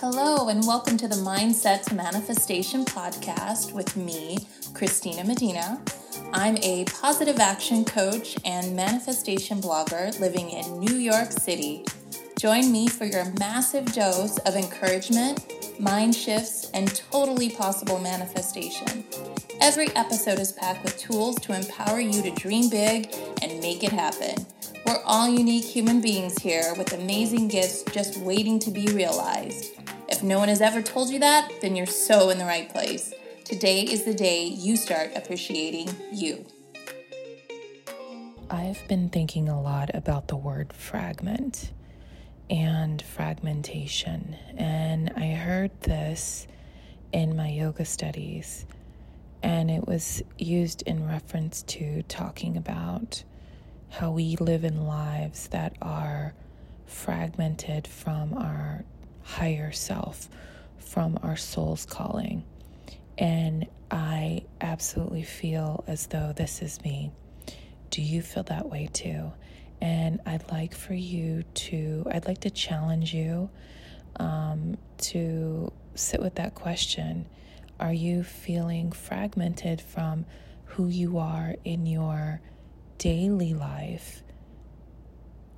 Hello, and welcome to the Mindset to Manifestation podcast with me, Christina Medina. I'm a positive action coach and manifestation blogger living in New York City. Join me for your massive dose of encouragement, mind shifts, and totally possible manifestation. Every episode is packed with tools to empower you to dream big and make it happen. We're all unique human beings here with amazing gifts just waiting to be realized. If no one has ever told you that, then you're so in the right place. Today is the day you start appreciating you. I've been thinking a lot about the word fragment and fragmentation, and I heard this in my yoga studies, and it was used in reference to talking about how we live in lives that are fragmented from our higher self, from our soul's calling. And I absolutely feel as though this is me. Do you feel that way too? And I'd like for you to, I'd like to challenge you um, to sit with that question. Are you feeling fragmented from who you are in your daily life?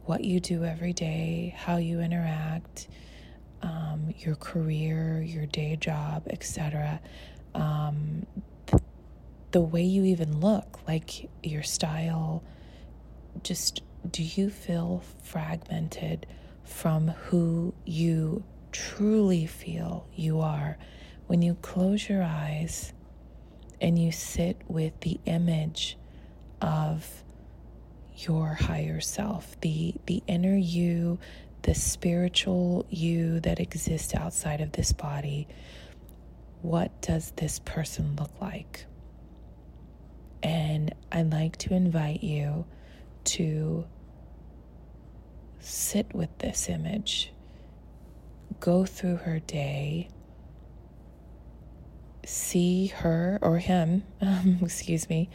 What you do every day, how you interact, um, your career, your day job, etc. Um, th- the way you even look, like your style, just do you feel fragmented from who you truly feel you are when you close your eyes and you sit with the image of your higher self, the the inner you the spiritual you that exists outside of this body, what does this person look like? And I'd like to invite you to sit with this image, go through her day, see her or him, um, excuse me,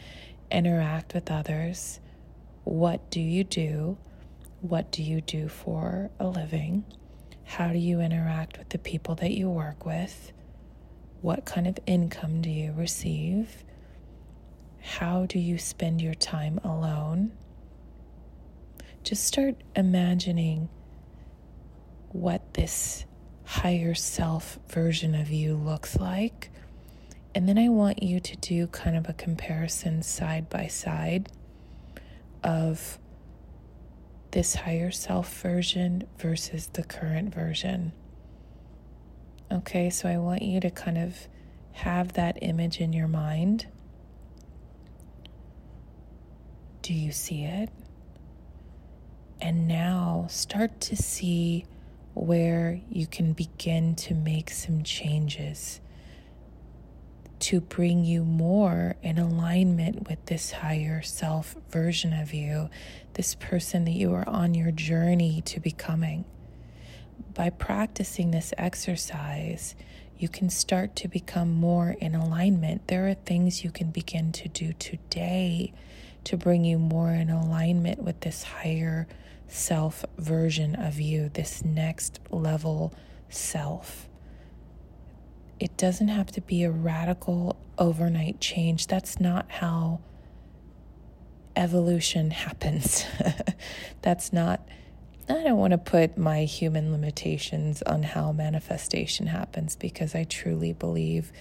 interact with others. What do you do? What do you do for a living? How do you interact with the people that you work with? What kind of income do you receive? How do you spend your time alone? Just start imagining what this higher self version of you looks like. And then I want you to do kind of a comparison side by side of this higher self version versus the current version. Okay, so I want you to kind of have that image in your mind. Do you see it? And now start to see where you can begin to make some changes to bring you more in alignment with this higher self version of you, this person that you are on your journey to becoming. By practicing this exercise, you can start to become more in alignment. There are things you can begin to do today to bring you more in alignment with this higher self version of you, this next level self it doesn't have to be a radical overnight change. That's not how evolution happens. That's not, I don't want to put my human limitations on how manifestation happens because I truly believe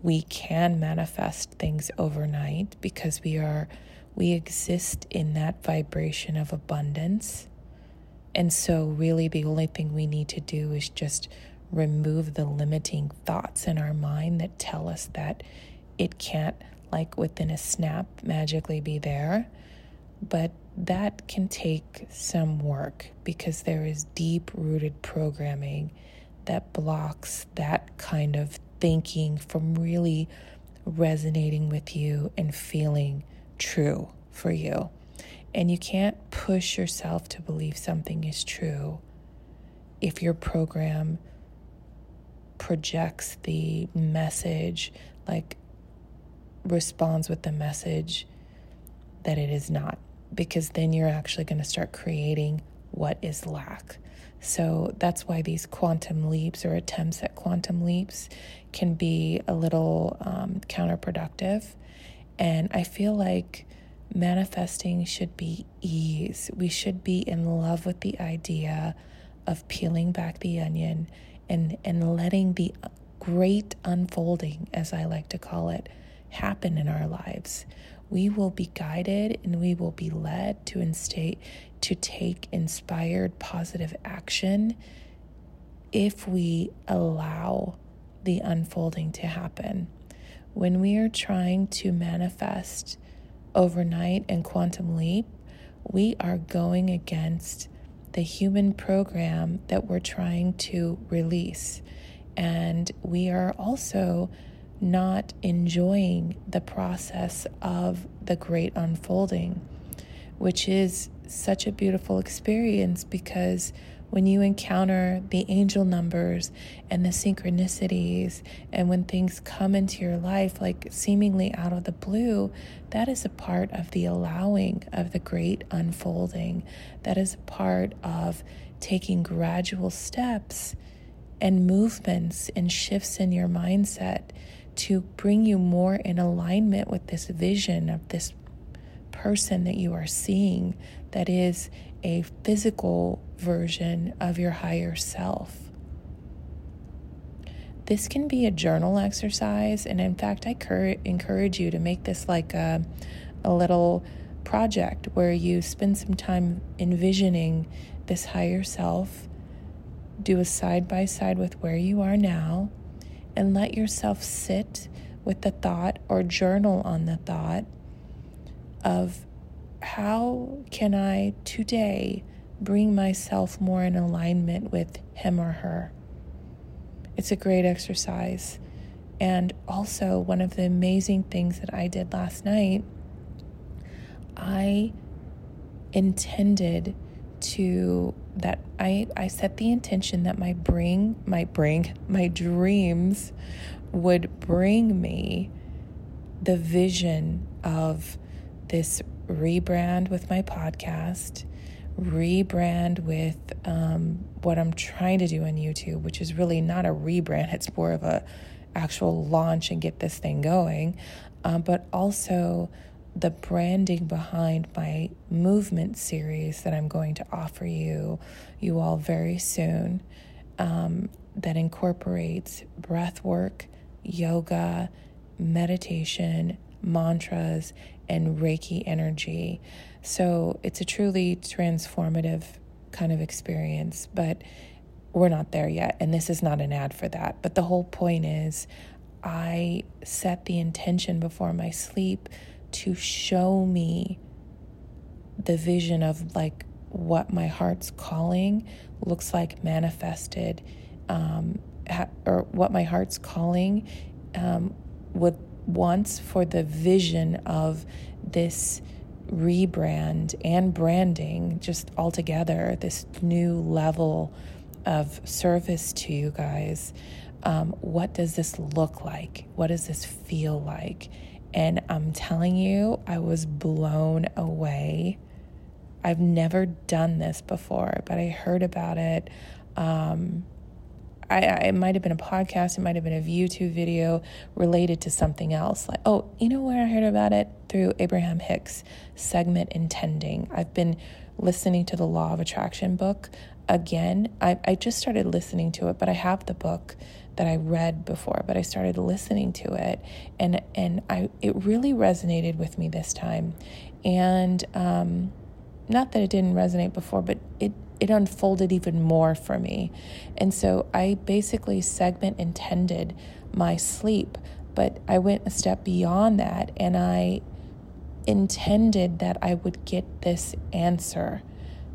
we can manifest things overnight because we are, we exist in that vibration of abundance. And so, really, the only thing we need to do is just remove the limiting thoughts in our mind that tell us that it can't, like within a snap, magically be there. But that can take some work because there is deep rooted programming that blocks that kind of thinking from really resonating with you and feeling true for you. And you can't push yourself to believe something is true if your program projects the message, like responds with the message that it is not. Because then you're actually going to start creating what is lack. So that's why these quantum leaps or attempts at quantum leaps can be a little um, counterproductive. And I feel like manifesting should be ease. We should be in love with the idea of peeling back the onion and, and letting the great unfolding, as I like to call it, happen in our lives. We will be guided and we will be led to instate to take inspired positive action if we allow the unfolding to happen. When we are trying to manifest overnight and quantum leap, we are going against the human program that we're trying to release. And we are also not enjoying the process of the great unfolding, which is such a beautiful experience because when you encounter the angel numbers and the synchronicities, and when things come into your life like seemingly out of the blue, that is a part of the allowing of the great unfolding. That is a part of taking gradual steps and movements and shifts in your mindset to bring you more in alignment with this vision of this person that you are seeing that is a physical version of your higher self. This can be a journal exercise, and in fact, I cur- encourage you to make this like a, a little project where you spend some time envisioning this higher self, do a side by side with where you are now, and let yourself sit with the thought or journal on the thought of how can I today bring myself more in alignment with him or her? It's a great exercise. And also, one of the amazing things that I did last night, I intended to that I, I set the intention that my bring my bring my dreams would bring me the vision of this rebrand with my podcast, rebrand with um, what I'm trying to do on YouTube, which is really not a rebrand, it's more of a actual launch and get this thing going, um, but also the branding behind my movement series that I'm going to offer you, you all very soon, um, that incorporates breath work, yoga, meditation, mantras, and Reiki energy. So it's a truly transformative kind of experience, but we're not there yet. And this is not an ad for that. But the whole point is, I set the intention before my sleep to show me the vision of like what my heart's calling looks like manifested, um, ha- or what my heart's calling um, would wants for the vision of this rebrand and branding just altogether, this new level of service to you guys. Um, what does this look like? What does this feel like? And I'm telling you, I was blown away. I've never done this before, but I heard about it. Um, I, I, it might have been a podcast, it might have been a YouTube video related to something else. Like, oh, you know where I heard about it? Through Abraham Hicks' segment Intending. I've been listening to the Law of Attraction book again. I, I just started listening to it, but I have the book that I read before, but I started listening to it and and I it really resonated with me this time. And um, not that it didn't resonate before, but it it unfolded even more for me. And so I basically segment intended my sleep, but I went a step beyond that and I intended that I would get this answer,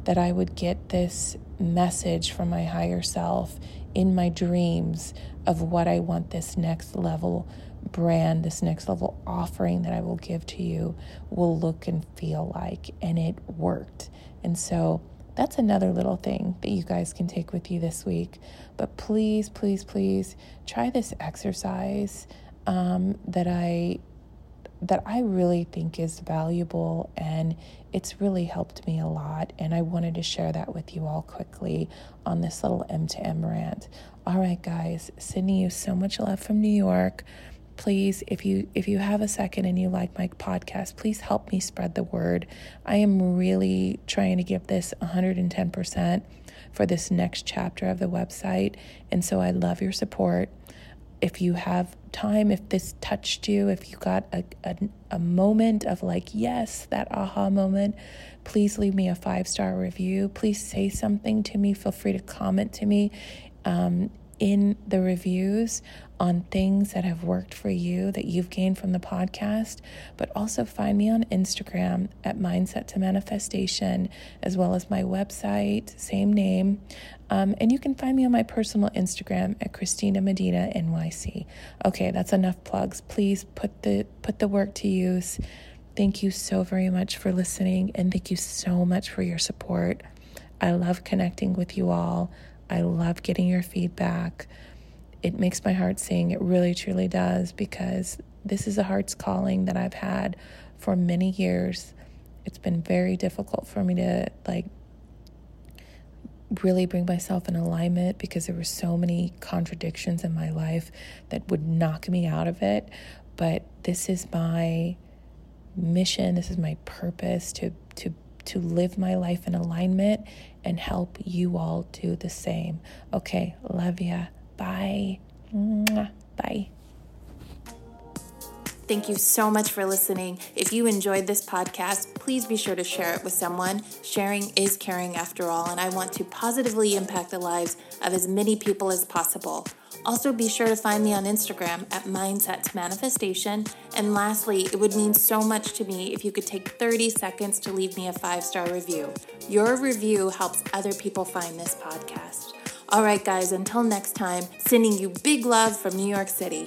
that I would get this message from my higher self in my dreams of what I want this next level brand, this next level offering that I will give to you will look and feel like. And it worked. And so that's another little thing that you guys can take with you this week. But please, please, please try this exercise um, that I that I really think is valuable and it's really helped me a lot. And I wanted to share that with you all quickly on this little M to M rant. All right, guys, sending you so much love from New York. Please, if you if you have a second and you like my podcast, please help me spread the word. I am really trying to give this 110% for this next chapter of the website, and so I love your support if you have time, if this touched you, if you got a, a, a, moment of like, yes, that aha moment, please leave me a five star review. Please say something to me. Feel free to comment to me um, in the reviews on things that have worked for you that you've gained from the podcast, but also find me on Instagram at Mindset to Manifestation, as well as my website, same name. Um, and you can find me on my personal Instagram at Christina Medina NYC. Okay, that's enough plugs. Please put the put the work to use. Thank you so very much for listening, and thank you so much for your support. I love connecting with you all. I love getting your feedback. It makes my heart sing. It really, truly does, because this is a heart's calling that I've had for many years. It's been very difficult for me to like really bring myself in alignment because there were so many contradictions in my life that would knock me out of it. But this is my mission, this is my purpose to to to live my life in alignment and help you all do the same. Okay, love ya. Bye. Bye. Thank you so much for listening. If you enjoyed this podcast, please be sure to share it with someone. Sharing is caring after all, and I want to positively impact the lives of as many people as possible. Also, be sure to find me on Instagram at Mindset Manifestation. And lastly, it would mean so much to me if you could take 30 seconds to leave me a five star review. Your review helps other people find this podcast. All right, guys, until next time, sending you big love from New York City.